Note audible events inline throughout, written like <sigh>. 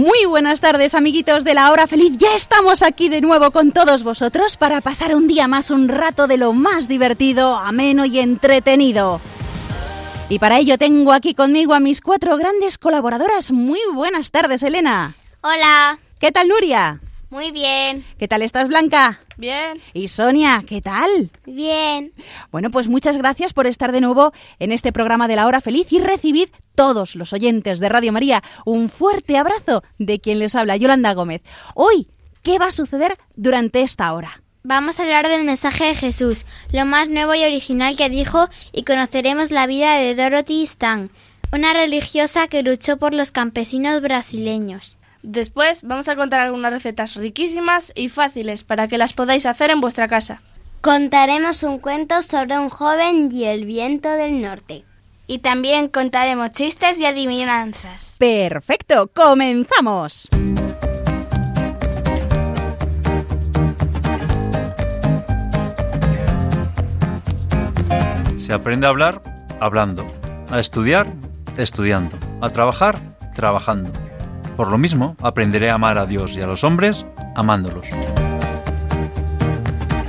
Muy buenas tardes, amiguitos de la hora feliz. Ya estamos aquí de nuevo con todos vosotros para pasar un día más, un rato de lo más divertido, ameno y entretenido. Y para ello tengo aquí conmigo a mis cuatro grandes colaboradoras. Muy buenas tardes, Elena. Hola. ¿Qué tal, Nuria? Muy bien. ¿Qué tal estás, Blanca? Bien. Y Sonia, ¿qué tal? Bien. Bueno, pues muchas gracias por estar de nuevo en este programa de la hora feliz y recibid todos los oyentes de Radio María un fuerte abrazo de quien les habla, Yolanda Gómez. Hoy, ¿qué va a suceder durante esta hora? Vamos a hablar del mensaje de Jesús, lo más nuevo y original que dijo, y conoceremos la vida de Dorothy Stan, una religiosa que luchó por los campesinos brasileños. Después vamos a contar algunas recetas riquísimas y fáciles para que las podáis hacer en vuestra casa. Contaremos un cuento sobre un joven y el viento del norte. Y también contaremos chistes y adivinanzas. Perfecto, comenzamos. Se aprende a hablar hablando, a estudiar estudiando, a trabajar trabajando. Por lo mismo, aprenderé a amar a Dios y a los hombres amándolos.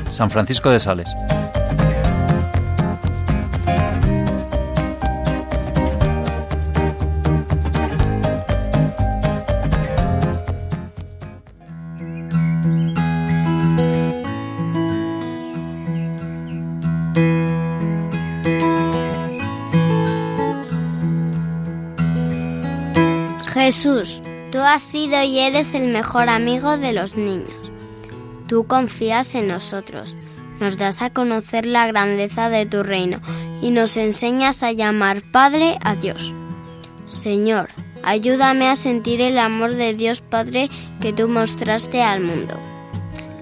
San Francisco de Sales. Jesús, tú has sido y eres el mejor amigo de los niños. Tú confías en nosotros, nos das a conocer la grandeza de tu reino y nos enseñas a llamar Padre a Dios. Señor, ayúdame a sentir el amor de Dios Padre que tú mostraste al mundo.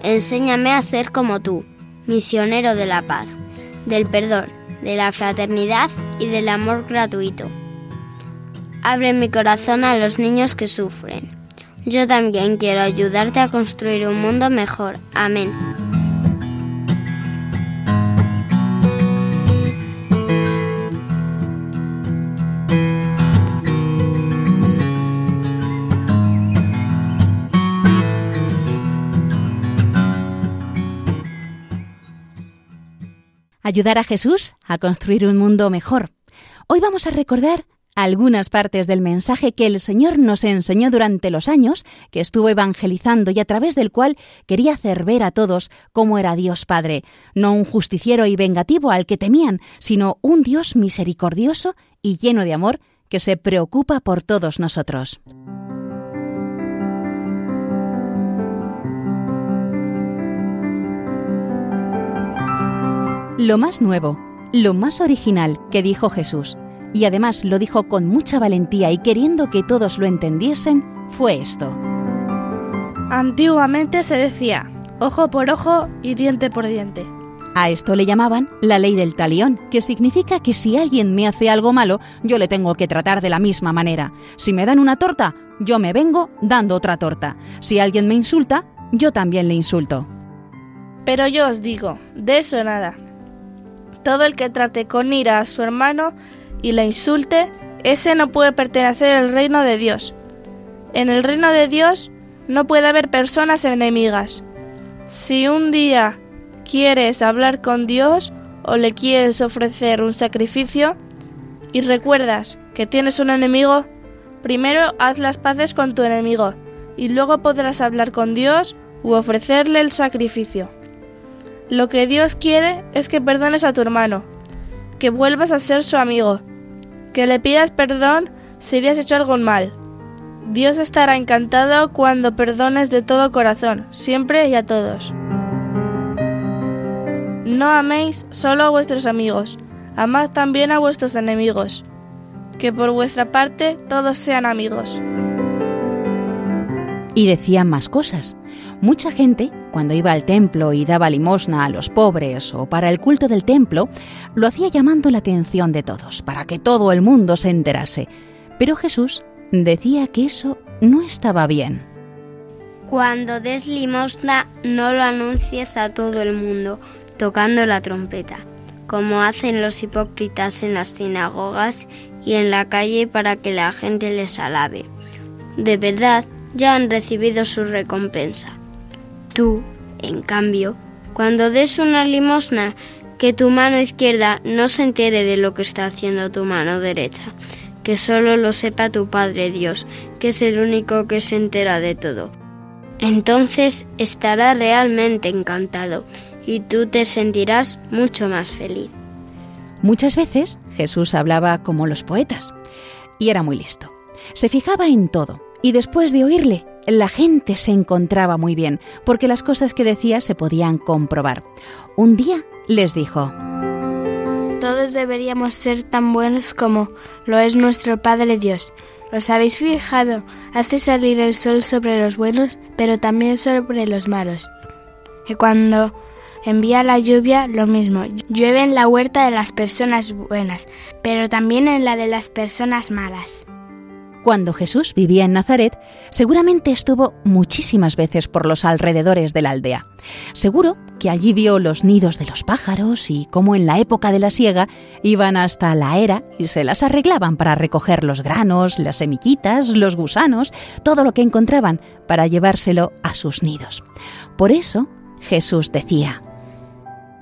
Enséñame a ser como tú, misionero de la paz, del perdón, de la fraternidad y del amor gratuito. Abre mi corazón a los niños que sufren. Yo también quiero ayudarte a construir un mundo mejor. Amén. Ayudar a Jesús a construir un mundo mejor. Hoy vamos a recordar algunas partes del mensaje que el Señor nos enseñó durante los años que estuvo evangelizando y a través del cual quería hacer ver a todos cómo era Dios Padre, no un justiciero y vengativo al que temían, sino un Dios misericordioso y lleno de amor que se preocupa por todos nosotros. Lo más nuevo, lo más original que dijo Jesús, y además lo dijo con mucha valentía y queriendo que todos lo entendiesen, fue esto. Antiguamente se decía ojo por ojo y diente por diente. A esto le llamaban la ley del talión, que significa que si alguien me hace algo malo, yo le tengo que tratar de la misma manera. Si me dan una torta, yo me vengo dando otra torta. Si alguien me insulta, yo también le insulto. Pero yo os digo, de eso nada. Todo el que trate con ira a su hermano y le insulte, ese no puede pertenecer al reino de Dios. En el reino de Dios no puede haber personas enemigas. Si un día quieres hablar con Dios o le quieres ofrecer un sacrificio y recuerdas que tienes un enemigo, primero haz las paces con tu enemigo y luego podrás hablar con Dios u ofrecerle el sacrificio. Lo que Dios quiere es que perdones a tu hermano, que vuelvas a ser su amigo, que le pidas perdón si le has hecho algo mal. Dios estará encantado cuando perdones de todo corazón, siempre y a todos. No améis solo a vuestros amigos, amad también a vuestros enemigos. Que por vuestra parte todos sean amigos. Y decía más cosas. Mucha gente, cuando iba al templo y daba limosna a los pobres o para el culto del templo, lo hacía llamando la atención de todos, para que todo el mundo se enterase. Pero Jesús decía que eso no estaba bien. Cuando des limosna, no lo anuncies a todo el mundo, tocando la trompeta, como hacen los hipócritas en las sinagogas y en la calle para que la gente les alabe. De verdad, ya han recibido su recompensa. Tú, en cambio, cuando des una limosna, que tu mano izquierda no se entere de lo que está haciendo tu mano derecha, que solo lo sepa tu Padre Dios, que es el único que se entera de todo. Entonces estará realmente encantado y tú te sentirás mucho más feliz. Muchas veces Jesús hablaba como los poetas y era muy listo. Se fijaba en todo y después de oírle, la gente se encontraba muy bien porque las cosas que decía se podían comprobar. Un día les dijo, Todos deberíamos ser tan buenos como lo es nuestro Padre Dios. ¿Os habéis fijado? Hace salir el sol sobre los buenos, pero también sobre los malos. Y cuando envía la lluvia, lo mismo. Llueve en la huerta de las personas buenas, pero también en la de las personas malas. Cuando Jesús vivía en Nazaret, seguramente estuvo muchísimas veces por los alrededores de la aldea. Seguro que allí vio los nidos de los pájaros y cómo en la época de la siega iban hasta la era y se las arreglaban para recoger los granos, las semillitas, los gusanos, todo lo que encontraban para llevárselo a sus nidos. Por eso Jesús decía,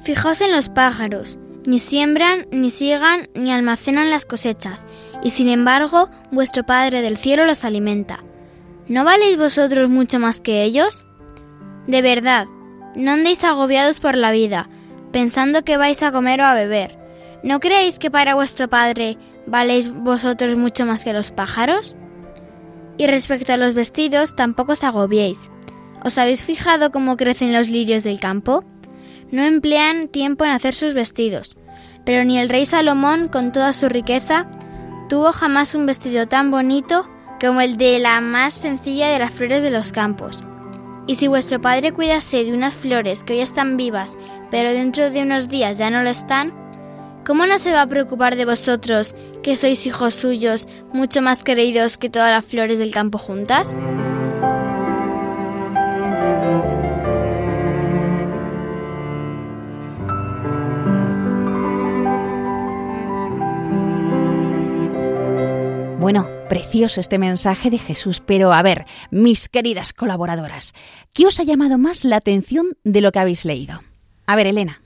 Fijaos en los pájaros, ni siembran, ni siegan, ni almacenan las cosechas, y sin embargo vuestro Padre del cielo los alimenta. ¿No valéis vosotros mucho más que ellos? De verdad, no andéis agobiados por la vida, pensando que vais a comer o a beber. ¿No creéis que para vuestro Padre valéis vosotros mucho más que los pájaros? Y respecto a los vestidos, tampoco os agobiéis. ¿Os habéis fijado cómo crecen los lirios del campo? No emplean tiempo en hacer sus vestidos, pero ni el rey Salomón, con toda su riqueza, tuvo jamás un vestido tan bonito como el de la más sencilla de las flores de los campos. Y si vuestro padre cuidase de unas flores que hoy están vivas, pero dentro de unos días ya no lo están, ¿cómo no se va a preocupar de vosotros, que sois hijos suyos, mucho más queridos que todas las flores del campo juntas? Bueno, precioso este mensaje de Jesús, pero a ver, mis queridas colaboradoras, ¿qué os ha llamado más la atención de lo que habéis leído? A ver, Elena.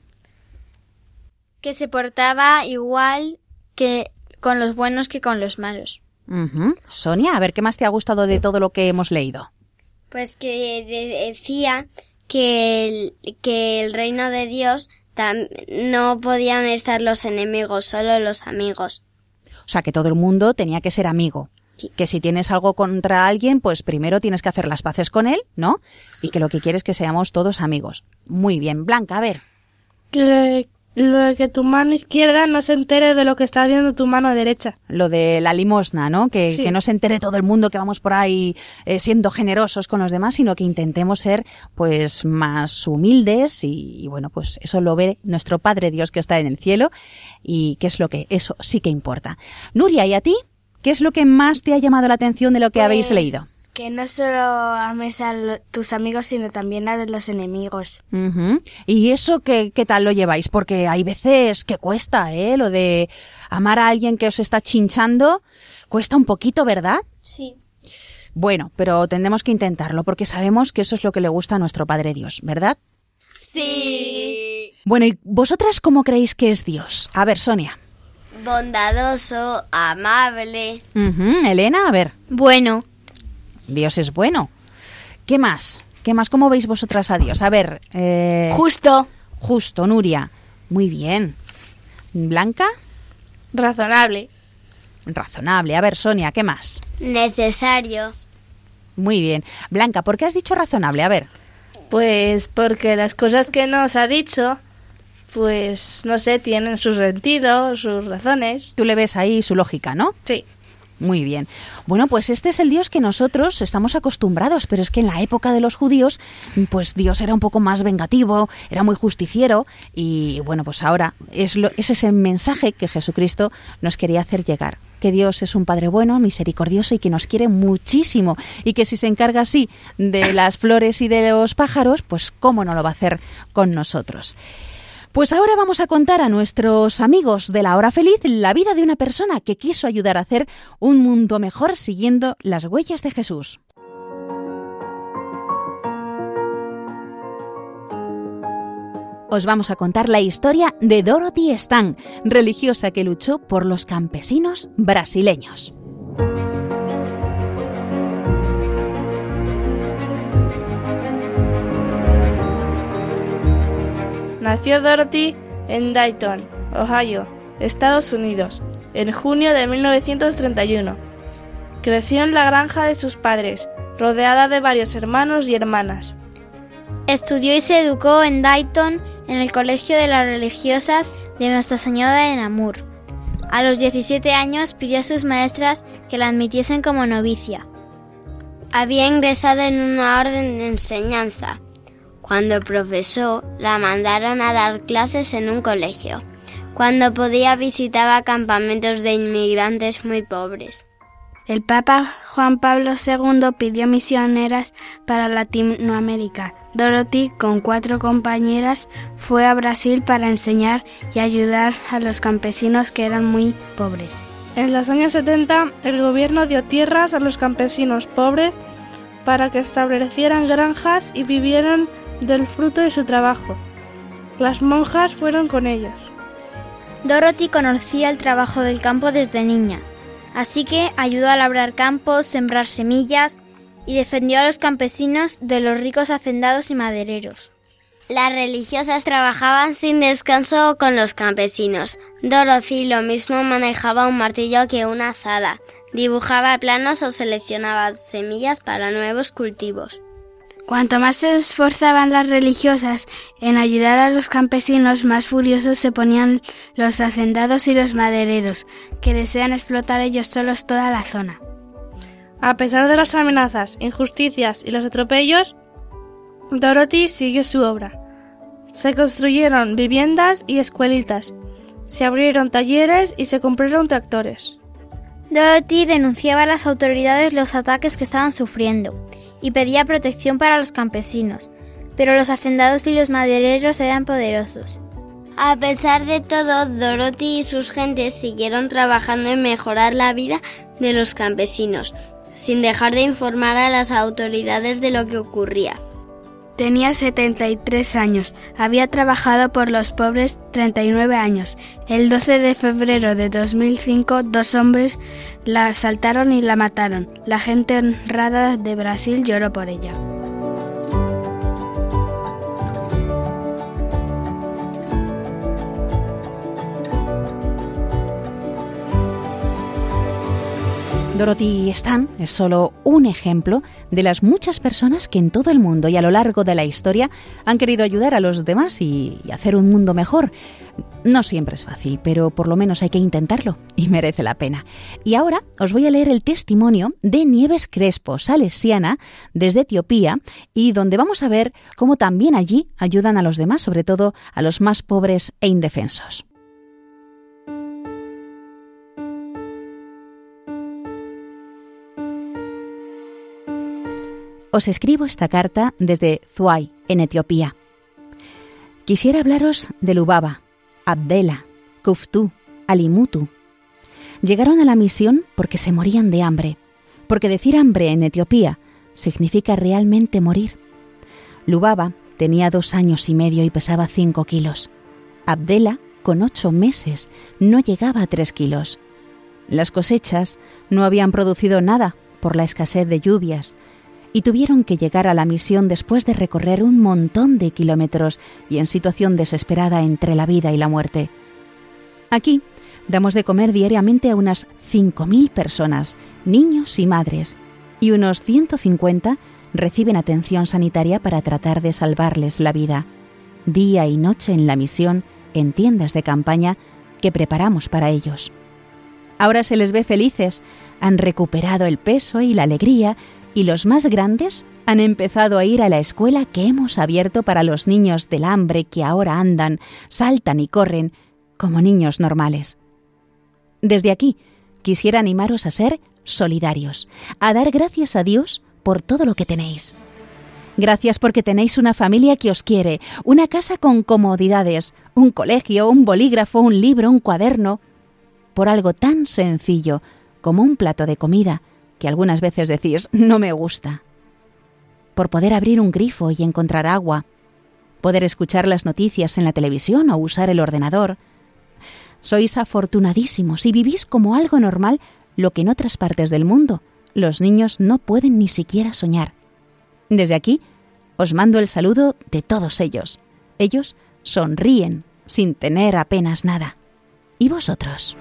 Que se portaba igual que con los buenos que con los malos. Sonia, a ver, ¿qué más te ha gustado de todo lo que hemos leído? Pues que de- decía que el, que el reino de Dios no podían estar los enemigos, solo los amigos. O sea, que todo el mundo tenía que ser amigo. Sí. Que si tienes algo contra alguien, pues primero tienes que hacer las paces con él, ¿no? Y que lo que quieres es que seamos todos amigos. Muy bien, Blanca, a ver. Que, lo de que tu mano izquierda no se entere de lo que está haciendo tu mano derecha. Lo de la limosna, ¿no? Que, Sí. que no se entere todo el mundo que vamos por ahí eh, siendo generosos con los demás, sino que intentemos ser, pues, más humildes y, y, bueno, pues eso lo ve nuestro Padre Dios que está en el cielo y qué es lo que eso sí que importa. Nuria, ¿y a ti? ¿Qué es lo que más te ha llamado la atención de lo que habéis Pues, leído? Que no solo ames a lo- tus amigos, sino también a los enemigos. ¿Y eso qué, qué tal lo lleváis? Porque hay veces que cuesta, ¿eh? Lo de amar a alguien que os está chinchando, cuesta un poquito, ¿verdad? Sí. Bueno, pero tendremos que intentarlo porque sabemos que eso es lo que le gusta a nuestro Padre Dios, ¿verdad? Sí. Bueno, ¿y vosotras cómo creéis que es Dios? A ver, Sonia. Bondadoso, amable. Ujú, Elena, a ver. Bueno, Dios es bueno. ¿Qué más? ¿Qué más? ¿Cómo veis vosotras a Dios? A ver. Eh, Justo. justo, Nuria. Muy bien. Blanca, Razonable. razonable. A ver, Sonia, ¿qué más? Necesario. Muy bien. Blanca, ¿por qué has dicho razonable? A ver. Pues porque las cosas que nos ha dicho, pues no sé, tienen sus sentidos, sus razones. Tú le ves ahí su lógica, ¿no? Sí. Muy bien. Bueno, pues este es el Dios que nosotros estamos acostumbrados, pero es que en la época de los judíos, pues Dios era un poco más vengativo, era muy justiciero y bueno, pues ahora es, lo, es ese mensaje que Jesucristo nos quería hacer llegar. Que Dios es un Padre bueno, misericordioso y que nos quiere muchísimo y que si se encarga así de las flores y de los pájaros, pues cómo no lo va a hacer con nosotros. Pues ahora vamos a contar a nuestros amigos de la hora feliz la vida de una persona que quiso ayudar a hacer un mundo mejor siguiendo las huellas de Jesús. Os vamos a contar la historia de Dorothy Stan, religiosa que luchó por los campesinos brasileños. Nació Dorothy en Dayton, Ohio, Estados Unidos, en junio de 1931. Creció en la granja de sus padres, rodeada de varios hermanos y hermanas. Estudió y se educó en Dayton en el Colegio de las Religiosas de Nuestra Señora de Namur. A los 17 años pidió a sus maestras que la admitiesen como novicia. Había ingresado en una orden de enseñanza. Cuando profesó, la mandaron a dar clases en un colegio. Cuando podía visitaba campamentos de inmigrantes muy pobres. El Papa Juan Pablo II pidió misioneras para Latinoamérica. Dorothy, con cuatro compañeras, fue a Brasil para enseñar y ayudar a los campesinos que eran muy pobres. En los años 70, el gobierno dio tierras a los campesinos pobres para que establecieran granjas y vivieran del fruto de su trabajo. Las monjas fueron con ellos. Dorothy conocía el trabajo del campo desde niña, así que ayudó a labrar campos, sembrar semillas y defendió a los campesinos de los ricos hacendados y madereros. Las religiosas trabajaban sin descanso con los campesinos. Dorothy lo mismo manejaba un martillo que una azada, dibujaba planos o seleccionaba semillas para nuevos cultivos. Cuanto más se esforzaban las religiosas en ayudar a los campesinos, más furiosos se ponían los hacendados y los madereros, que desean explotar ellos solos toda la zona. A pesar de las amenazas, injusticias y los atropellos, Dorothy siguió su obra. Se construyeron viviendas y escuelitas, se abrieron talleres y se compraron tractores. Dorothy denunciaba a las autoridades los ataques que estaban sufriendo y pedía protección para los campesinos, pero los hacendados y los madereros eran poderosos. A pesar de todo, Dorothy y sus gentes siguieron trabajando en mejorar la vida de los campesinos, sin dejar de informar a las autoridades de lo que ocurría. Tenía 73 años, había trabajado por los pobres 39 años. El 12 de febrero de 2005 dos hombres la asaltaron y la mataron. La gente honrada de Brasil lloró por ella. Dorothy Stan es solo un ejemplo de las muchas personas que en todo el mundo y a lo largo de la historia han querido ayudar a los demás y, y, hacer un mundo mejor. No siempre es fácil, pero por lo menos hay que intentarlo y merece la pena. Y ahora os voy a leer el testimonio de Nieves Crespo, salesiana, desde Etiopía, y donde vamos a ver cómo también allí ayudan a los demás, sobre todo a los más pobres e indefensos. Os escribo esta carta desde Zuay, en Etiopía. Quisiera hablaros de Lubaba, Abdela, Kuftu, Alimutu. Llegaron a la misión porque se morían de hambre, porque decir hambre en Etiopía significa realmente morir. Lubaba tenía dos años y medio y pesaba cinco kilos. Abdela, con ocho meses, no llegaba a tres kilos. Las cosechas no habían producido nada por la escasez de lluvias, y tuvieron que llegar a la misión después de recorrer un montón de kilómetros y en situación desesperada entre la vida y la muerte. Aquí damos de comer diariamente a unas 5.000 personas, niños y madres, y unos 150 reciben atención sanitaria para tratar de salvarles la vida. Día y noche en la misión en tiendas de campaña que preparamos para ellos. Ahora se les ve felices, han recuperado el peso y la alegría y los más grandes han empezado a ir a la escuela que hemos abierto para los niños del hambre que ahora andan, saltan y corren como niños normales. Desde aquí quisiera animaros a ser solidarios, a dar gracias a Dios por todo lo que tenéis. Gracias porque tenéis una familia que os quiere, una casa con comodidades, un colegio, un bolígrafo, un libro, un cuaderno, por algo tan sencillo como un plato de comida que algunas veces decís no me gusta. Por poder abrir un grifo y encontrar agua, poder escuchar las noticias en la televisión o usar el ordenador. Sois afortunadísimos y vivís como algo normal lo que en otras partes del mundo los niños no pueden ni siquiera soñar. Desde aquí os mando el saludo de todos ellos. Ellos sonríen sin tener apenas nada. ¿Y vosotros?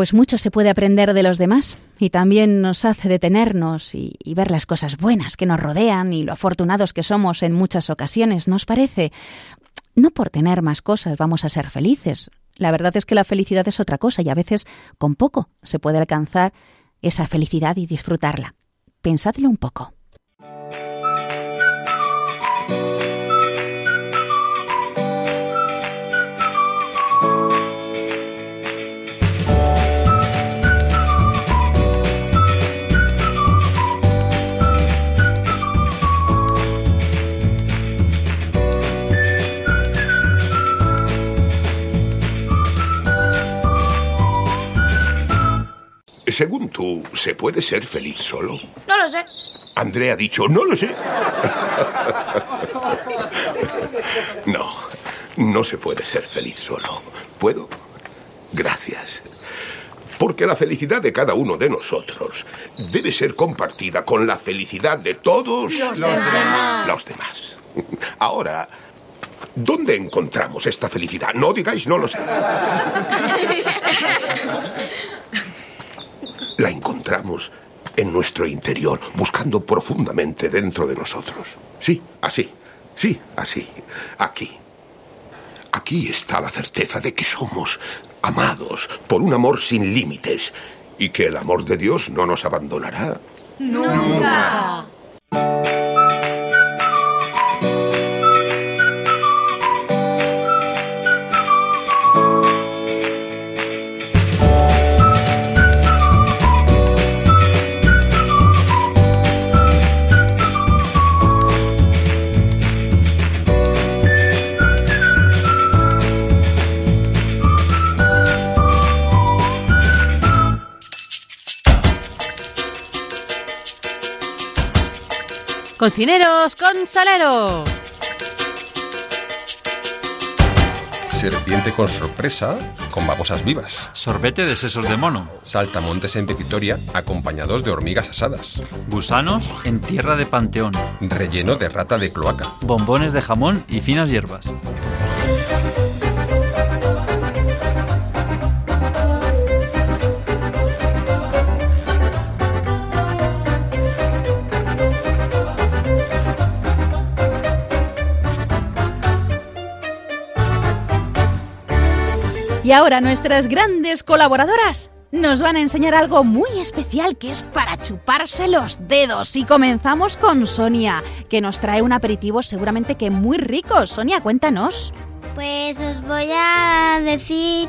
Pues mucho se puede aprender de los demás y también nos hace detenernos y, y, ver las cosas buenas que nos rodean y lo afortunados que somos en muchas ocasiones, ¿nos parece? No por tener más cosas vamos a ser felices. La verdad es que la felicidad es otra cosa y a veces con poco se puede alcanzar esa felicidad y disfrutarla. Pensadlo un poco. Según tú, ¿se puede ser feliz solo? No lo sé. André ha dicho, no lo sé. No, no se puede ser feliz solo. ¿Puedo? Gracias. Porque la felicidad de cada uno de nosotros debe ser compartida con la felicidad de todos los, demás. Los demás. Ahora, ¿dónde encontramos esta felicidad? No digáis, no lo sé. <laughs> La encontramos en nuestro interior, buscando profundamente dentro de nosotros. Sí, así. Sí, así. Aquí. Aquí está la certeza de que somos amados por un amor sin límites y que el amor de Dios no nos abandonará. Nunca. Cocineros con salero. Serpiente con sorpresa, con babosas vivas. Sorbete de sesos de mono. Saltamontes en pepitoria, acompañados de hormigas asadas. Gusanos en tierra de panteón. Relleno de rata de cloaca. Bombones de jamón y finas hierbas. Y ahora nuestras grandes colaboradoras nos van a enseñar algo muy especial que es para chuparse los dedos. Y comenzamos con Sonia, que nos trae un aperitivo seguramente que muy rico. Sonia, cuéntanos. Pues os voy a decir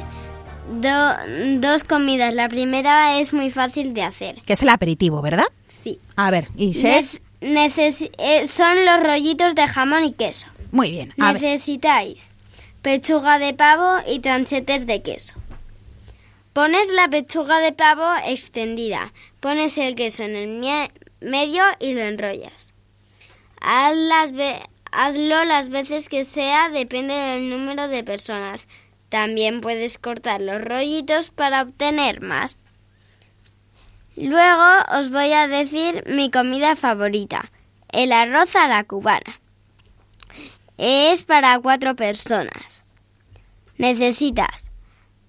do- dos comidas. La primera es muy fácil de hacer. Que es el aperitivo, ¿verdad? Sí. A ver, ¿y se es? Eh, son los rollitos de jamón y queso. Muy bien. A. Necesitáis pechuga de pavo y tranchetes de queso. Pones la pechuga de pavo extendida, pones el queso en el medio y lo enrollas. Hazlo las veces que sea, depende del número de personas. También puedes cortar los rollitos para obtener más. Luego os voy a decir mi comida favorita, el arroz a la cubana. Es para cuatro personas. Necesitas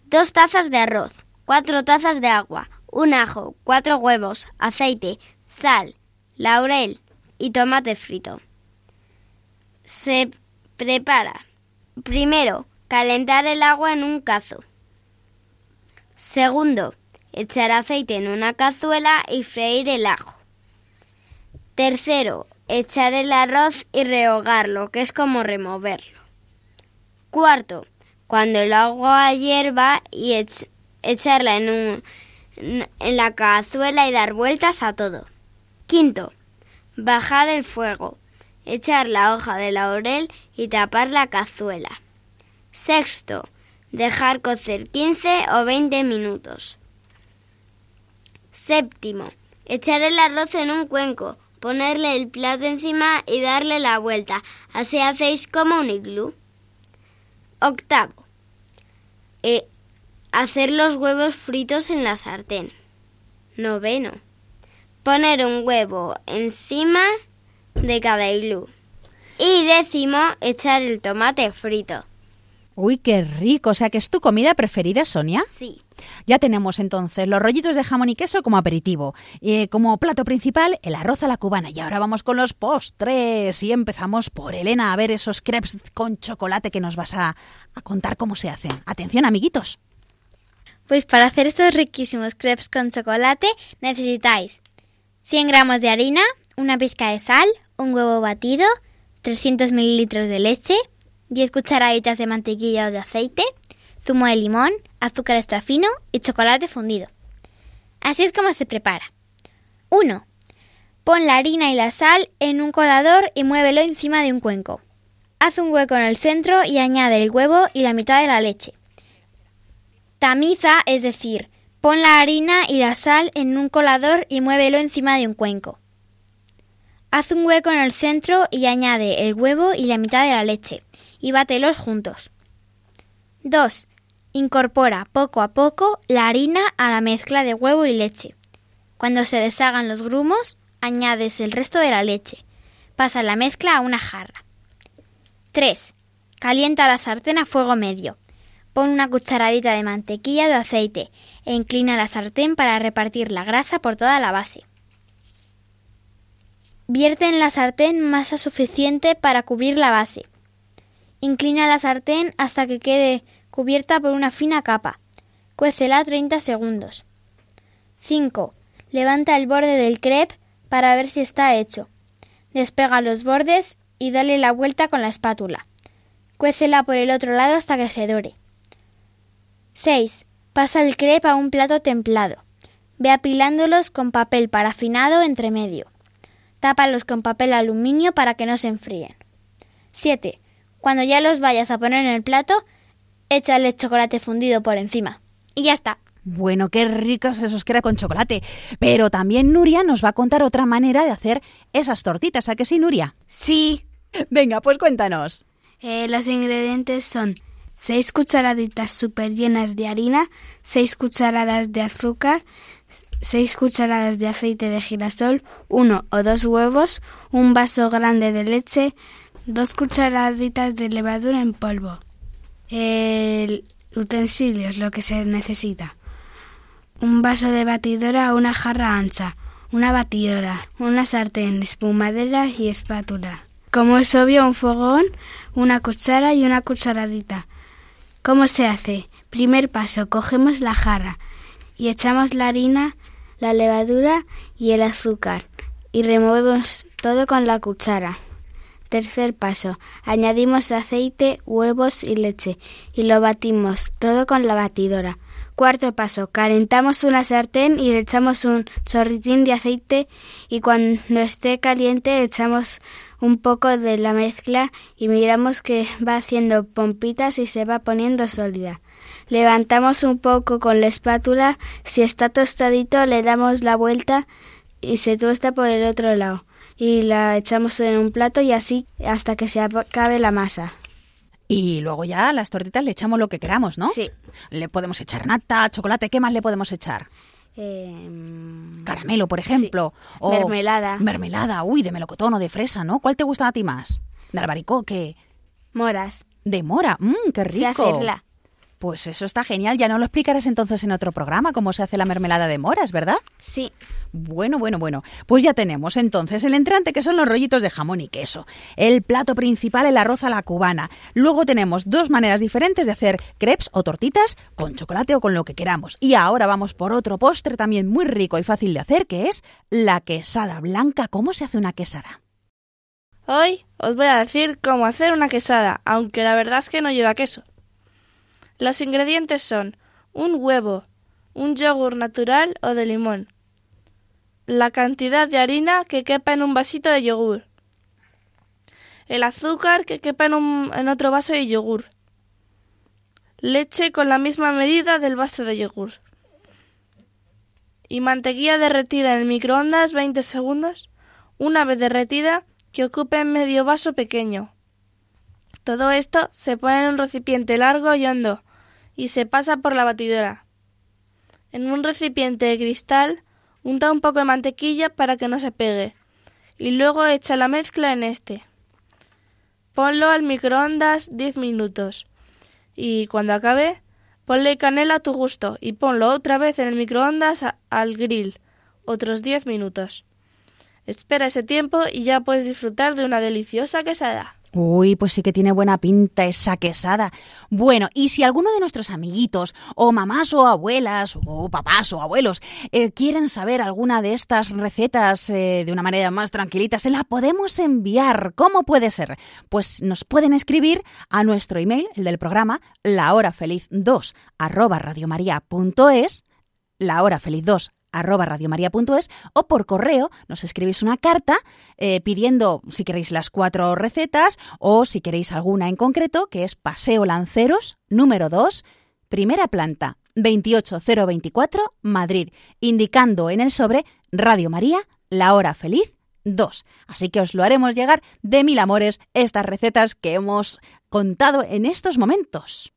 dos tazas de arroz, cuatro tazas de agua, un ajo, cuatro huevos, aceite, sal, laurel y tomate frito. Se prepara. Primero, calentar el agua en un cazo. Segundo, echar aceite en una cazuela y freír el ajo. Tercero, echar el arroz y rehogarlo, que es como removerlo. Cuarto, cuando el agua hierva y ech- echarla en, un, en la cazuela y dar vueltas a todo. Quinto, bajar el fuego, echar la hoja de laurel y tapar la cazuela. Sexto, dejar cocer 15 o 20 minutos. Séptimo, echar el arroz en un cuenco, ponerle el plato encima y darle la vuelta. Así hacéis como un iglú. Octavo, eh, hacer los huevos fritos en la sartén. Noveno, poner un huevo encima de cada iglú. Y décimo, echar el tomate frito. Uy, qué rico. O sea, que es tu comida preferida, Sonia. Sí. Ya tenemos entonces los rollitos de jamón y queso como aperitivo. Eh, como plato principal, el arroz a la cubana. Y ahora vamos con los postres. Y empezamos por Elena a ver esos crepes con chocolate que nos vas a, a contar cómo se hacen. Atención, amiguitos. Pues para hacer estos riquísimos crepes con chocolate necesitáis 100 gramos de harina, una pizca de sal, un huevo batido, 300 mililitros de leche, 10 cucharaditas de mantequilla o de aceite, zumo de limón, azúcar extra fino y chocolate fundido. Así es como se prepara. 1. Pon la harina y la sal en un colador y muévelo encima de un cuenco. Haz un hueco en el centro y añade el huevo y la mitad de la leche. Tamiza, es decir, pon la harina y la sal en un colador y muévelo encima de un cuenco. Haz un hueco en el centro y añade el huevo y la mitad de la leche y bátelos juntos. 2. Incorpora poco a poco la harina a la mezcla de huevo y leche. Cuando se deshagan los grumos, añades el resto de la leche. Pasa la mezcla a una jarra. 3. Calienta la sartén a fuego medio. Pon una cucharadita de mantequilla de aceite e inclina la sartén para repartir la grasa por toda la base. Vierte en la sartén masa suficiente para cubrir la base. Inclina la sartén hasta que quede cubierta por una fina capa. Cuécela 30 segundos. 5. Levanta el borde del crepe para ver si está hecho. Despega los bordes y dale la vuelta con la espátula. Cuécela por el otro lado hasta que se dore. 6. Pasa el crepe a un plato templado. Ve apilándolos con papel parafinado entre medio. Tápalos con papel aluminio para que no se enfríen. 7. Cuando ya los vayas a poner en el plato, échale chocolate fundido por encima. Y ya está. Bueno, qué ricos esos crepes con chocolate. Pero también Nuria nos va a contar otra manera de hacer esas tortitas. ¿A que sí, Nuria? Sí. Venga, pues cuéntanos. Eh, los ingredientes son 6 cucharaditas súper llenas de harina, 6 cucharadas de azúcar, 6 cucharadas de aceite de girasol, uno o dos huevos, un vaso grande de leche, 2 cucharaditas de levadura en polvo. El utensilios, lo que se necesita. Un vaso de batidora o una jarra ancha, una batidora, una sartén, espumadera y espátula. Como es obvio, un fogón, una cuchara y una cucharadita. ¿Cómo se hace? Primer paso, cogemos la jarra y echamos la harina, la levadura y el azúcar y removemos todo con la cuchara. Tercer paso, añadimos aceite, huevos y leche y lo batimos todo con la batidora. Cuarto paso, calentamos una sartén y le echamos un chorritín de aceite y cuando esté caliente echamos un poco de la mezcla y miramos que va haciendo pompitas y se va poniendo sólida. Levantamos un poco con la espátula, si está tostadito le damos la vuelta y se tuesta por el otro lado y la echamos en un plato y así hasta que se acabe la masa. Y luego ya a las tortitas le echamos lo que queramos, ¿no? Sí. Le podemos echar nata, chocolate, ¿qué más le podemos echar? Eh, Caramelo, por ejemplo. O Mermelada. Mermelada, uy, de melocotón o de fresa, ¿no? ¿Cuál te gusta a ti más? ¿De albaricoque? Moras. De mora, mmm, qué rico. Hacerla. Pues eso está genial. Ya no lo explicarás entonces en otro programa cómo se hace la mermelada de moras, ¿verdad? Sí. Bueno, bueno, bueno. Pues ya tenemos entonces el entrante que son los rollitos de jamón y queso. El plato principal, el arroz a la cubana. Luego tenemos dos maneras diferentes de hacer crepes o tortitas con chocolate o con lo que queramos. Y ahora vamos por otro postre también muy rico y fácil de hacer que es la quesada blanca. ¿Cómo se hace una quesada? Hoy os voy a decir cómo hacer una quesada, aunque la verdad es que no lleva queso. Los ingredientes son un huevo, un yogur natural o de limón, la cantidad de harina que quepa en un vasito de yogur, el azúcar que quepa en, un, en otro vaso de yogur, leche con la misma medida del vaso de yogur y mantequilla derretida en el microondas 20 segundos. Una vez derretida, que ocupe medio vaso pequeño. Todo esto se pone en un recipiente largo y hondo y se pasa por la batidora. En un recipiente de cristal unta un poco de mantequilla para que no se pegue y luego echa la mezcla en este. Ponlo al microondas 10 minutos y cuando acabe ponle canela a tu gusto y ponlo otra vez en el microondas al grill otros 10 minutos. Espera ese tiempo y ya puedes disfrutar de una deliciosa quesada. Uy, pues sí que tiene buena pinta esa quesada. Bueno, y si alguno de nuestros amiguitos, o mamás o abuelas, o papás o abuelos, eh, quieren saber alguna de estas recetas eh, de una manera más tranquilita, se la podemos enviar. ¿Cómo puede ser? Pues nos pueden escribir a nuestro email, el del programa, lahorafeliz2 arroba radiomaria.es, lahorafeliz2 arroba radiomaria.es o por correo nos escribís una carta eh, pidiendo si queréis las cuatro recetas o si queréis alguna en concreto, que es Paseo Lanceros, número 2, primera planta, 28024, Madrid, indicando en el sobre Radio María, la hora feliz 2. Así que os lo haremos llegar de mil amores estas recetas que hemos contado en estos momentos.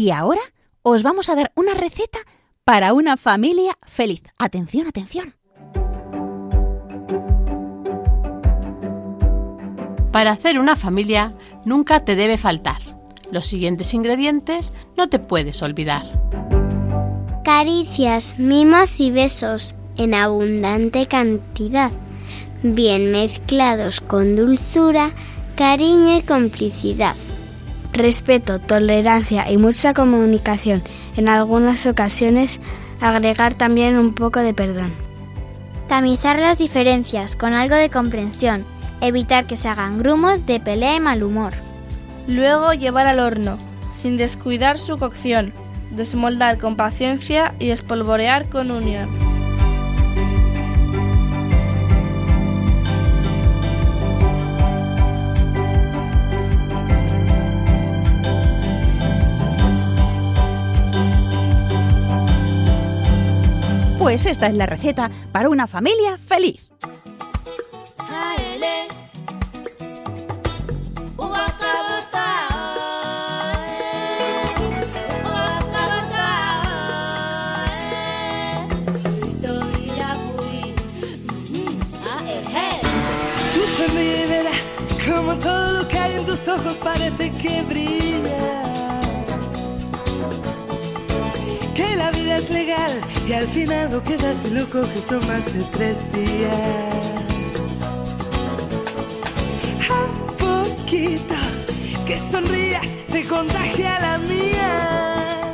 Y ahora os vamos a dar una receta para una familia feliz. Atención, atención. Para hacer una familia nunca te debe faltar. Los siguientes ingredientes no te puedes olvidar. Caricias, mimos y besos en abundante cantidad, bien mezclados con dulzura, cariño y complicidad. Respeto, tolerancia y mucha comunicación. En algunas ocasiones agregar también un poco de perdón. Tamizar las diferencias con algo de comprensión. Evitar que se hagan grumos de pelea y mal humor. Luego llevar al horno, sin descuidar su cocción. Desmoldar con paciencia y espolvorear con unión. Pues esta es la receta para una familia feliz. Tú sonríe verás como todo lo que hay en tus ojos parece que brilla. Es legal y al final no quedas loco que son más de tres días. A poquito que sonrías se contagia la mía.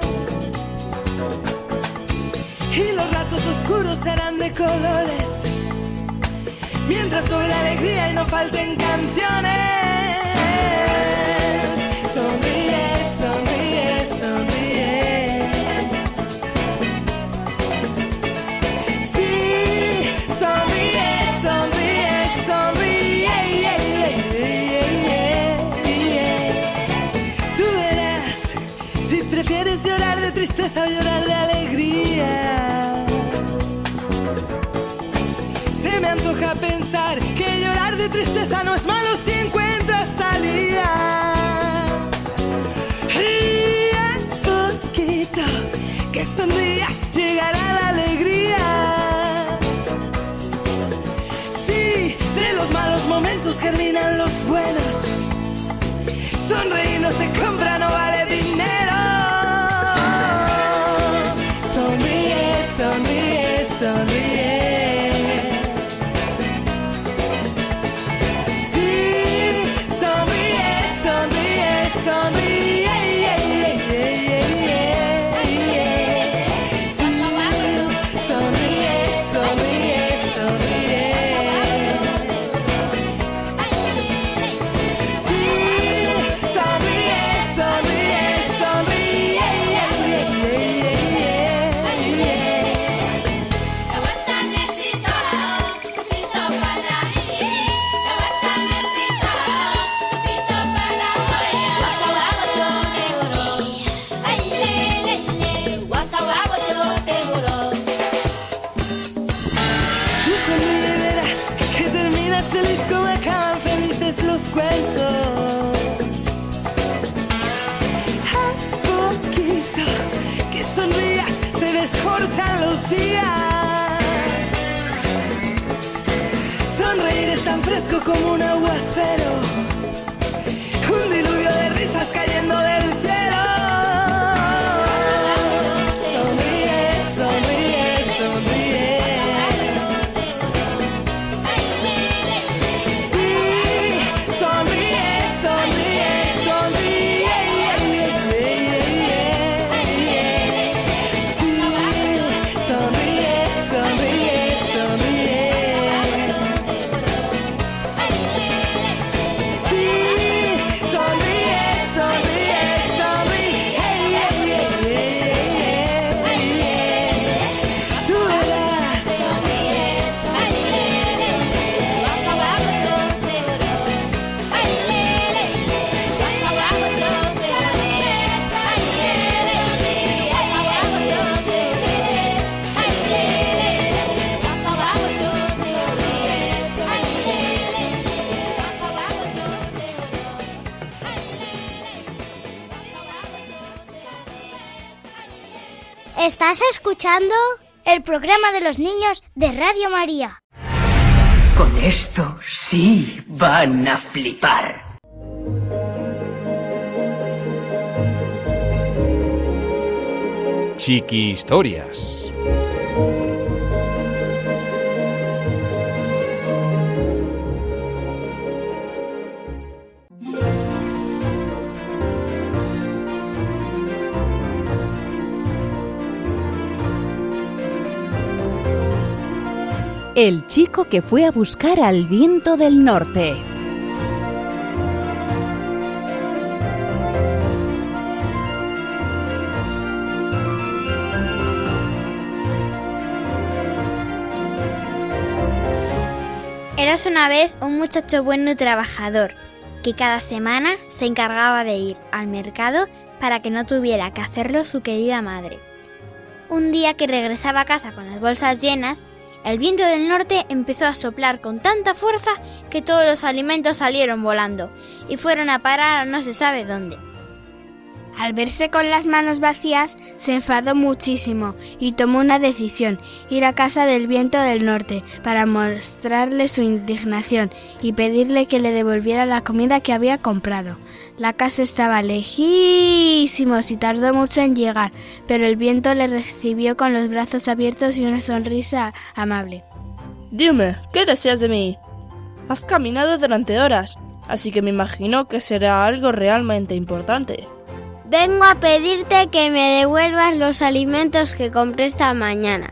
Y los ratos oscuros serán de colores. Mientras sobre alegría y no falten canciones. Germinan los buenos. Sonreír no se compra, Sonreír es tan fresco como un aguacero. Estás escuchando el programa de los niños de Radio María. Con esto sí van a flipar. Chiqui Historias. El chico que fue a buscar al viento del norte. Eras una vez un muchacho bueno y trabajador, que cada semana se encargaba de ir al mercado para que no tuviera que hacerlo su querida madre. Un día que regresaba a casa con las bolsas llenas, el viento del norte empezó a soplar con tanta fuerza que todos los alimentos salieron volando y fueron a parar no se sabe dónde. Al verse con las manos vacías, se enfadó muchísimo y tomó una decisión, ir a casa del viento del norte para mostrarle su indignación y pedirle que le devolviera la comida que había comprado. La casa estaba lejísimos y tardó mucho en llegar, pero el viento le recibió con los brazos abiertos y una sonrisa amable. Dime, ¿qué deseas de mí? Has caminado durante horas, así que me imagino que será algo realmente importante. Vengo a pedirte que me devuelvas los alimentos que compré esta mañana.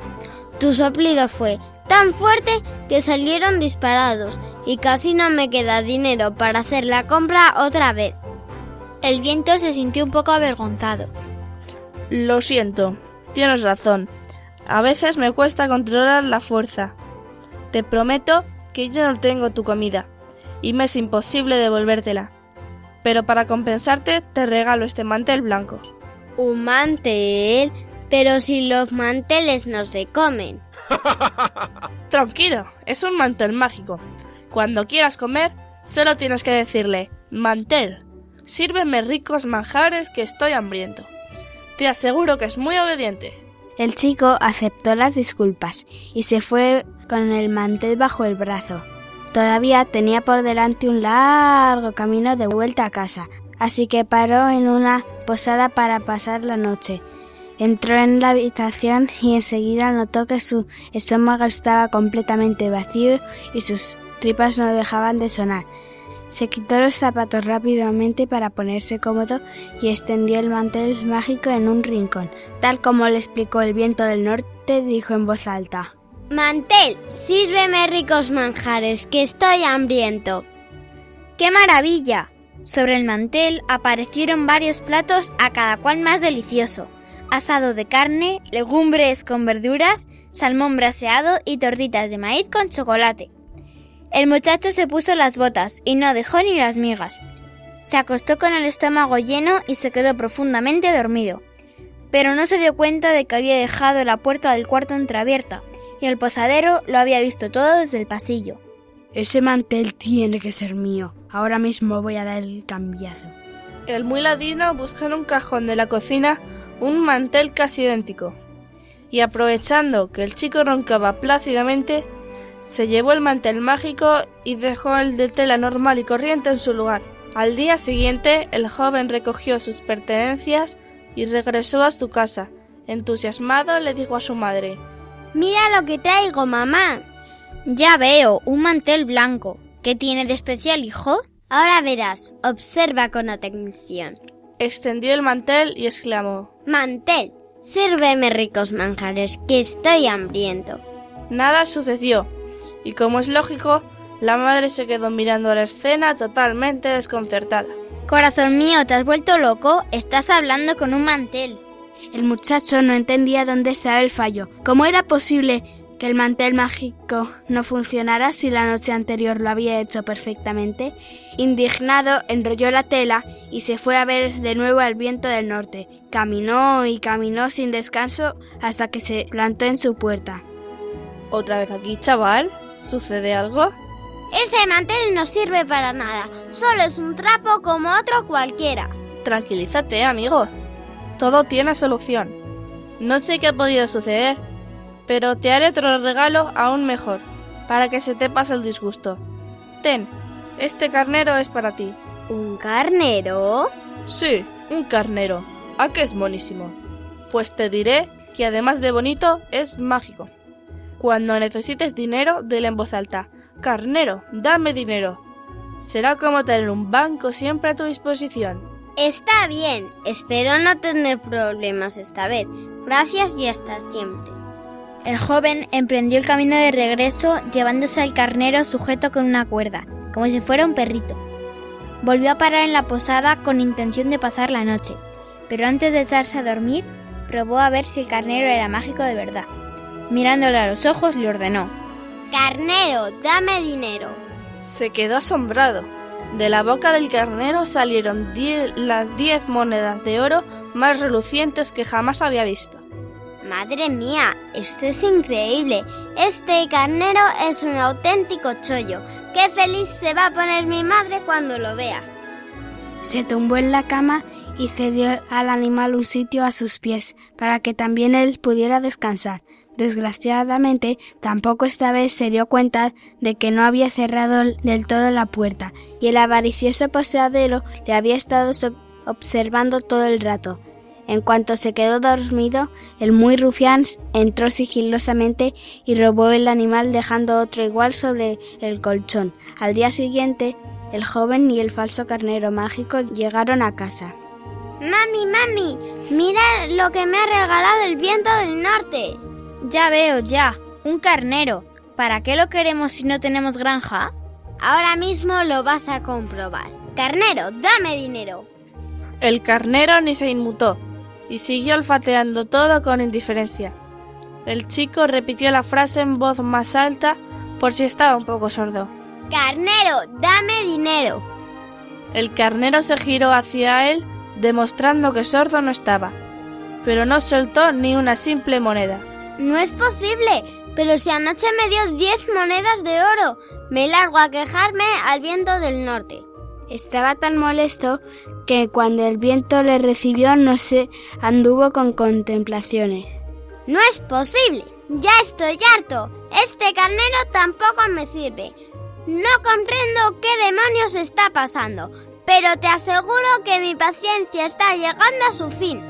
Tu soplido fue tan fuerte que salieron disparados y casi no me queda dinero para hacer la compra otra vez. El viento se sintió un poco avergonzado. Lo siento, tienes razón. A veces me cuesta controlar la fuerza. Te prometo que yo no tengo tu comida y me es imposible devolvértela. Pero para compensarte te regalo este mantel blanco. ¿Un mantel? Pero si los manteles no se comen. <laughs> Tranquilo, es un mantel mágico. Cuando quieras comer, solo tienes que decirle, mantel, sírveme ricos manjares que estoy hambriento. Te aseguro que es muy obediente. El chico aceptó las disculpas y se fue con el mantel bajo el brazo. Todavía tenía por delante un largo camino de vuelta a casa, así que paró en una posada para pasar la noche. Entró en la habitación y enseguida notó que su estómago estaba completamente vacío y sus tripas no dejaban de sonar. Se quitó los zapatos rápidamente para ponerse cómodo y extendió el mantel mágico en un rincón. Tal como le explicó el viento del norte, dijo en voz alta. Mantel, sírveme ricos manjares, que estoy hambriento. ¡Qué maravilla! Sobre el mantel aparecieron varios platos a cada cual más delicioso. Asado de carne, legumbres con verduras, salmón braseado y tortitas de maíz con chocolate. El muchacho se puso las botas y no dejó ni las migas. Se acostó con el estómago lleno y se quedó profundamente dormido. Pero no se dio cuenta de que había dejado la puerta del cuarto entreabierta y el posadero lo había visto todo desde el pasillo. Ese mantel tiene que ser mío. Ahora mismo voy a dar el cambiazo. El muy ladino buscó en un cajón de la cocina un mantel casi idéntico. Y aprovechando que el chico roncaba plácidamente, se llevó el mantel mágico y dejó el de tela normal y corriente en su lugar. Al día siguiente, el joven recogió sus pertenencias y regresó a su casa. Entusiasmado le dijo a su madre Mira lo que traigo, mamá. Ya veo, un mantel blanco. ¿Qué tiene de especial, hijo? Ahora verás, observa con atención. Extendió el mantel y exclamó Mantel, sírveme ricos manjares, que estoy hambriento. Nada sucedió, y como es lógico, la madre se quedó mirando la escena totalmente desconcertada. Corazón mío, ¿te has vuelto loco? Estás hablando con un mantel. El muchacho no entendía dónde estaba el fallo. ¿Cómo era posible que el mantel mágico no funcionara si la noche anterior lo había hecho perfectamente? Indignado, enrolló la tela y se fue a ver de nuevo al viento del norte. Caminó y caminó sin descanso hasta que se plantó en su puerta. ¿Otra vez aquí, chaval? ¿Sucede algo? Este mantel no sirve para nada. Solo es un trapo como otro cualquiera. Tranquilízate, amigo. Todo tiene solución. No sé qué ha podido suceder, pero te haré otro regalo aún mejor, para que se te pase el disgusto. Ten, este carnero es para ti. ¿Un carnero? Sí, un carnero. ¿A qué es monísimo? Pues te diré que además de bonito, es mágico. Cuando necesites dinero, dile en voz alta, Carnero, dame dinero. Será como tener un banco siempre a tu disposición. Está bien, espero no tener problemas esta vez. Gracias y hasta siempre. El joven emprendió el camino de regreso llevándose al carnero sujeto con una cuerda, como si fuera un perrito. Volvió a parar en la posada con intención de pasar la noche, pero antes de echarse a dormir, probó a ver si el carnero era mágico de verdad. Mirándole a los ojos, le ordenó Carnero, dame dinero. Se quedó asombrado. De la boca del carnero salieron die las diez monedas de oro más relucientes que jamás había visto. Madre mía, esto es increíble. Este carnero es un auténtico chollo. Qué feliz se va a poner mi madre cuando lo vea. Se tumbó en la cama y cedió al animal un sitio a sus pies para que también él pudiera descansar. Desgraciadamente, tampoco esta vez se dio cuenta de que no había cerrado del todo la puerta, y el avaricioso poseadero le había estado observando todo el rato. En cuanto se quedó dormido, el muy rufián entró sigilosamente y robó el animal dejando otro igual sobre el colchón. Al día siguiente, el joven y el falso carnero mágico llegaron a casa. Mami, mami, mira lo que me ha regalado el viento del norte. Ya veo, ya. Un carnero. ¿Para qué lo queremos si no tenemos granja? Ahora mismo lo vas a comprobar. Carnero, dame dinero. El carnero ni se inmutó y siguió olfateando todo con indiferencia. El chico repitió la frase en voz más alta por si estaba un poco sordo. Carnero, dame dinero. El carnero se giró hacia él demostrando que sordo no estaba, pero no soltó ni una simple moneda. No es posible, pero si anoche me dio diez monedas de oro, me largo a quejarme al viento del norte. Estaba tan molesto que cuando el viento le recibió no se anduvo con contemplaciones. No es posible. Ya estoy harto. Este carnero tampoco me sirve. No comprendo qué demonios está pasando, pero te aseguro que mi paciencia está llegando a su fin.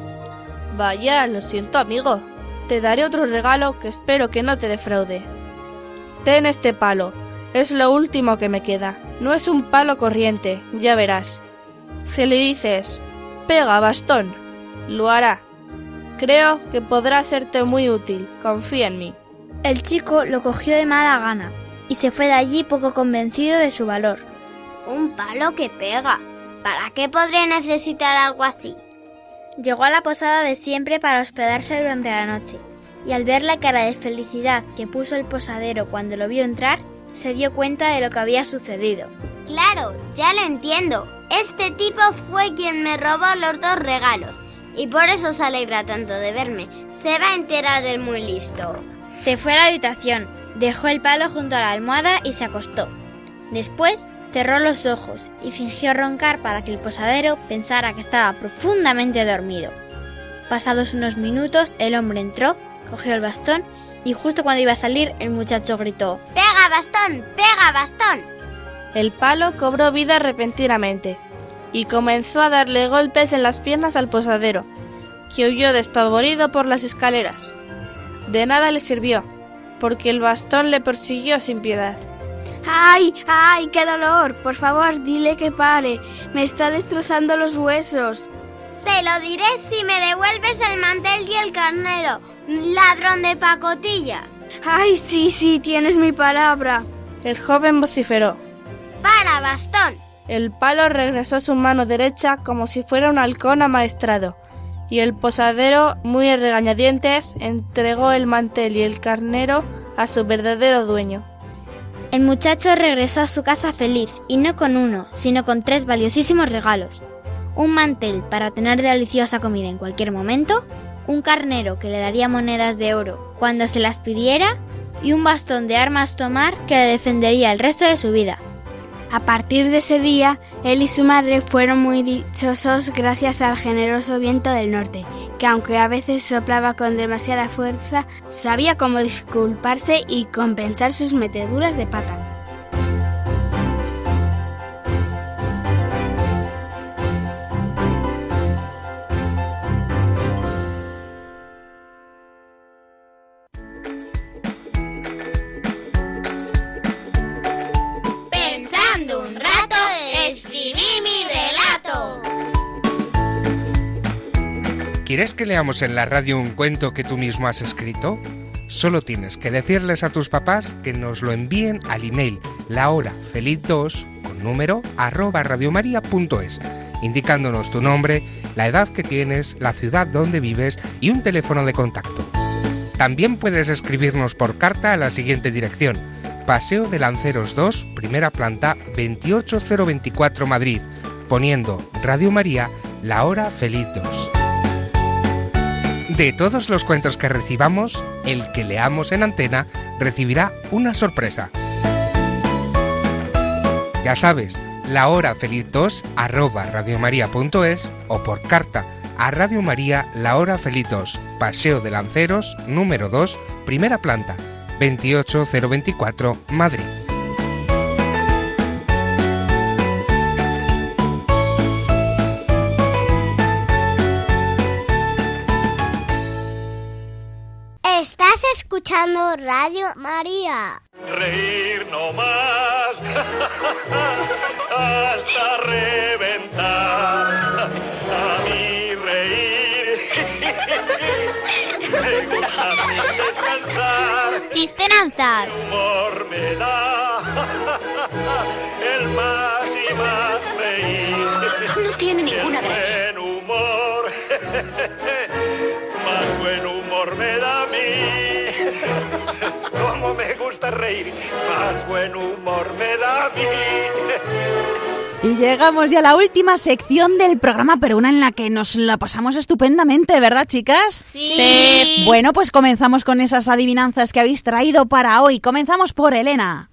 Vaya, lo siento amigo. Te daré otro regalo que espero que no te defraude. Ten este palo. Es lo último que me queda. No es un palo corriente, ya verás. Si le dices, pega bastón, lo hará. Creo que podrá serte muy útil. Confía en mí. El chico lo cogió de mala gana y se fue de allí poco convencido de su valor. Un palo que pega. ¿Para qué podría necesitar algo así? Llegó a la posada de siempre para hospedarse durante la noche, y al ver la cara de felicidad que puso el posadero cuando lo vio entrar, se dio cuenta de lo que había sucedido. Claro, ya lo entiendo. Este tipo fue quien me robó los dos regalos, y por eso se alegra tanto de verme. Se va a enterar del muy listo. Se fue a la habitación, dejó el palo junto a la almohada y se acostó. Después cerró los ojos y fingió roncar para que el posadero pensara que estaba profundamente dormido. Pasados unos minutos, el hombre entró, cogió el bastón y justo cuando iba a salir, el muchacho gritó ¡Pega bastón! ¡Pega bastón! El palo cobró vida repentinamente y comenzó a darle golpes en las piernas al posadero, que huyó despavorido por las escaleras. De nada le sirvió, porque el bastón le persiguió sin piedad. ¡Ay! ¡Ay! ¡Qué dolor! Por favor, dile que pare. Me está destrozando los huesos. Se lo diré si me devuelves el mantel y el carnero, ladrón de pacotilla. ¡Ay, sí, sí! Tienes mi palabra. El joven vociferó. ¡Para, bastón! El palo regresó a su mano derecha como si fuera un halcón amaestrado, y el posadero, muy a regañadientes, entregó el mantel y el carnero a su verdadero dueño. El muchacho regresó a su casa feliz, y no con uno, sino con tres valiosísimos regalos. Un mantel para tener deliciosa comida en cualquier momento, un carnero que le daría monedas de oro cuando se las pidiera, y un bastón de armas tomar que le defendería el resto de su vida. A partir de ese día, él y su madre fueron muy dichosos gracias al generoso viento del norte, que aunque a veces soplaba con demasiada fuerza, sabía cómo disculparse y compensar sus meteduras de pata. ¿Quieres que leamos en la radio un cuento que tú mismo has escrito? Solo tienes que decirles a tus papás que nos lo envíen al email lahorafeliz2 con número arroba radiomaria.es, indicándonos tu nombre, la edad que tienes, la ciudad donde vives y un teléfono de contacto. También puedes escribirnos por carta a la siguiente dirección. Paseo de Lanceros 2, primera planta, 28024 Madrid, poniendo Radio María, la hora feliz 2. De todos los cuentos que recibamos, el que leamos en antena recibirá una sorpresa. Ya sabes, la hora feliz 2 arroba radiomaria.es o por carta a Radio María La Hora Feliz 2, Paseo de Lanceros, número 2, primera planta, 28024, Madrid. Escuchando Radio María. Reír no más <laughs> hasta reventar. A mí reír <laughs> me gusta sin descansar. Chistenanzas. Humor me da <laughs> el más y más reír. No tiene ninguna el buen humor, más buen humor me da a mí. Como me gusta reír, más buen humor me da a mí. Y llegamos ya a la última sección del programa, pero una en la que nos la pasamos estupendamente, ¿verdad, chicas? Sí. Bueno, pues comenzamos con esas adivinanzas que habéis traído para hoy. Comenzamos por Elena.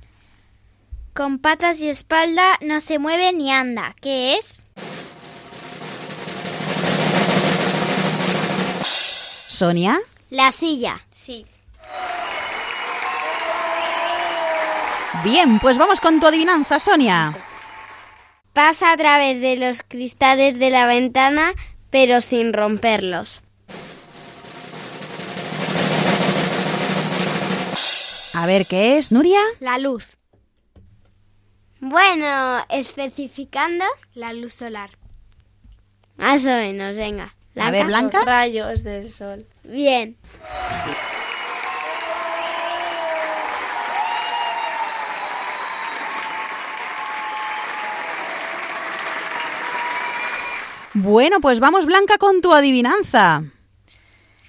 Con patas y espalda no se mueve ni anda. ¿Qué es? Sonia. La silla. Sí. Bien, pues vamos con tu adivinanza, Sonia. Pasa a través de los cristales de la ventana, pero sin romperlos. A ver, ¿qué es, Nuria? La luz. Bueno, especificando. La luz solar. Más o menos, venga. A ver, Blanca. Los rayos del sol. Bien. Bueno, pues vamos, Blanca, con tu adivinanza.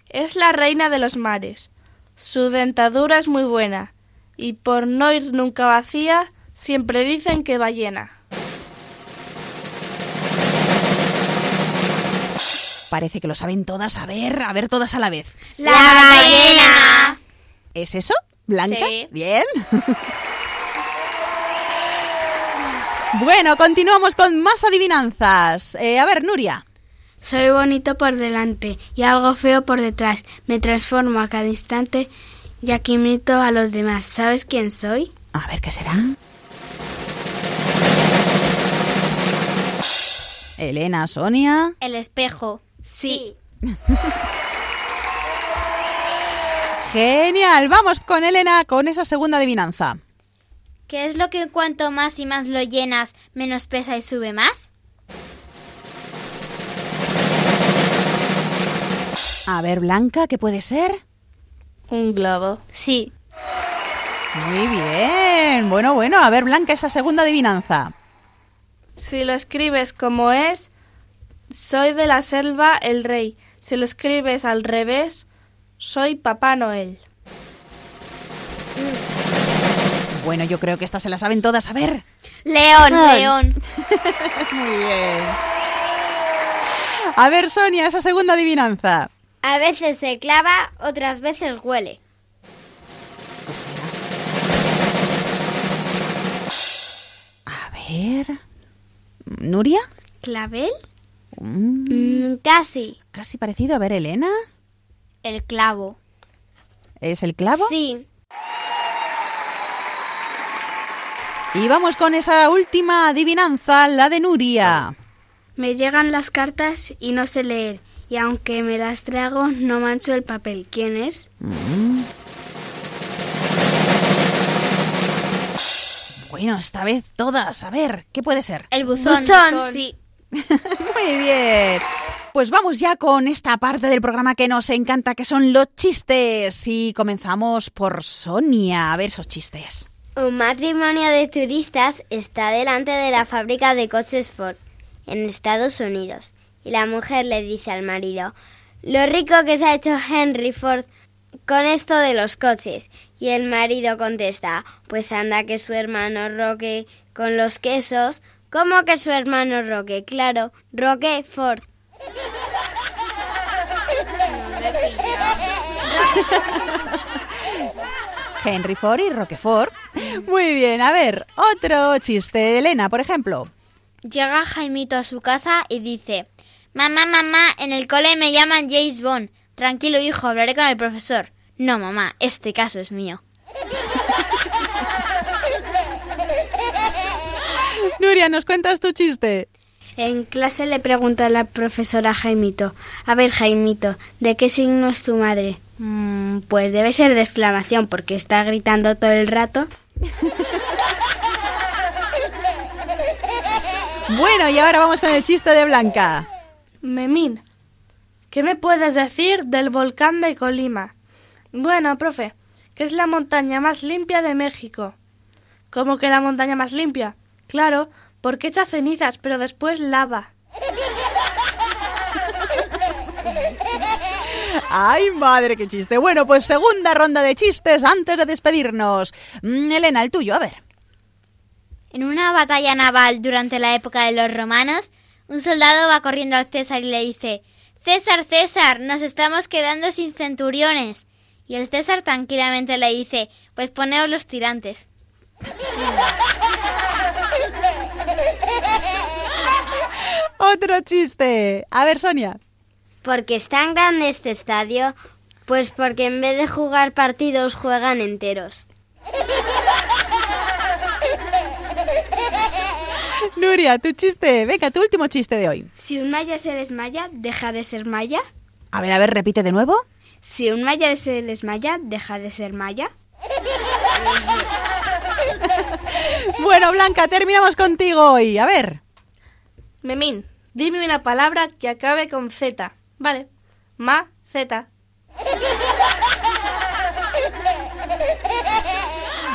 Es la reina de los mares. Su dentadura es muy buena. Y por no ir nunca vacía, siempre dicen que va llena. Parece que lo saben todas. A ver, a ver todas a la vez. La ballena. ¿Es eso, Blanca? Sí. Bien. <laughs> bueno, continuamos con más adivinanzas. Eh, a ver, Nuria. Soy bonito por delante y algo feo por detrás. Me transformo a cada instante ya que imito a los demás. ¿Sabes quién soy? A ver, ¿qué será? Elena, Sonia. El espejo. Sí. <laughs> Genial. Vamos con Elena con esa segunda adivinanza. ¿Qué es lo que cuanto más y más lo llenas, menos pesa y sube más? A ver, Blanca, ¿qué puede ser? Un globo. Sí. Muy bien. Bueno, bueno, a ver, Blanca, esa segunda adivinanza. Si lo escribes como es, soy de la selva el rey. Si lo escribes al revés, soy Papá Noel. Bueno, yo creo que estas se las saben todas. A ver. León, león. <laughs> Muy bien. A ver, Sonia, esa segunda adivinanza. A veces se clava, otras veces huele. A ver. ¿Nuria? ¿Clavel? Mm, Mm, casi. casi parecido. A ver, Elena. El clavo. ¿Es el clavo? Sí. Y vamos con esa última adivinanza, la de Nuria. Me llegan las cartas y no sé leer. Y aunque me las trago, no mancho el papel. ¿Quién es? Mm. Bueno, esta vez todas. A ver, ¿qué puede ser? El buzón. Sí. <laughs> Muy bien. Pues vamos ya con esta parte del programa que nos encanta, que son los chistes. Y comenzamos por Sonia. A ver esos chistes. Un matrimonio de turistas está delante de la fábrica de coches Ford en Estados Unidos y la mujer le dice al marido lo rico que se ha hecho Henry Ford con esto de los coches y el marido contesta pues anda que su hermano Roque con los quesos ¿Cómo que su hermano Roque? Claro, Roque Ford. <laughs> <laughs> Henry Ford y Roquefort. Muy bien, a ver, otro chiste. Elena, por ejemplo. Llega Jaimito a su casa y dice, Mamá, mamá, en el cole me llaman James Bond. Tranquilo, hijo, hablaré con el profesor. No, mamá, este caso es mío. <laughs> Nuria, ¿nos cuentas tu chiste? En clase le pregunta la profesora a Jaimito, a ver Jaimito, ¿de qué signo es tu madre? "Mm, pues debe ser de exclamación porque está gritando todo el rato. Bueno, y ahora vamos con el chiste de Blanca. Memín, ¿qué me puedes decir del volcán de Colima? Bueno, profe, que es la montaña más limpia de México. ¿Cómo que la montaña más limpia? Claro, porque echa cenizas, pero después lava. ¡Ay, madre, qué chiste! Bueno, pues segunda ronda de chistes antes de despedirnos. Mm, Elena, el tuyo, a ver. En una batalla naval durante la época de los romanos, un soldado va corriendo al César y le dice, César, César, nos estamos quedando sin centuriones. Y el César tranquilamente le dice, pues poneos los tirantes. <laughs> Otro chiste. A ver, Sonia. ¿Por qué es tan grande este estadio? Pues porque en vez de jugar partidos juegan enteros. <laughs> Nuria, tu chiste. Venga, tu último chiste de hoy. Si un maya se desmaya, deja de ser maya. A ver, a ver, repite de nuevo. Si un maya se desmaya, deja de ser maya. <laughs> Bueno, Blanca, terminamos contigo hoy. A ver. Memín, dime una palabra que acabe con Z. Vale. Ma, Z.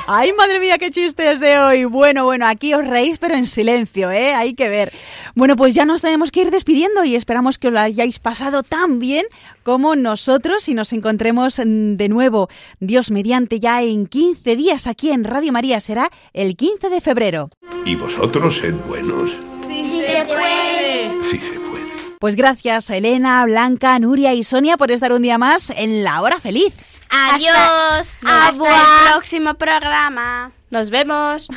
Ay, madre mía, qué chistes de hoy. Bueno, bueno, aquí os reís, pero en silencio, ¿eh? Hay que ver. Bueno, pues ya nos tenemos que ir despidiendo y esperamos que os lo hayáis pasado tan bien como nosotros y nos encontremos de nuevo, Dios mediante, ya en 15 días aquí en Radio María. Será el 15 de febrero. ¿Y vosotros sed buenos? Sí, sí se puede. Sí se puede. Pues gracias a Elena, Blanca, Nuria y Sonia por estar un día más en la hora feliz. Adiós. Hasta el próximo programa. Nos vemos.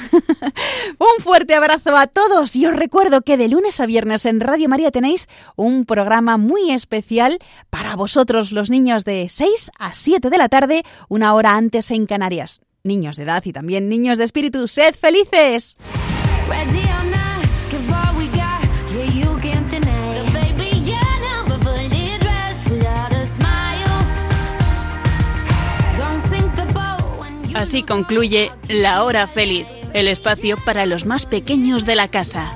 <laughs> Un fuerte abrazo a todos y os recuerdo que de lunes a viernes en Radio María tenéis un programa muy especial para vosotros los niños de 6 a 7 de la tarde, una hora antes en Canarias. Niños de edad y también niños de espíritu, sed felices. Ready Así concluye La Hora Feliz, el espacio para los más pequeños de la casa.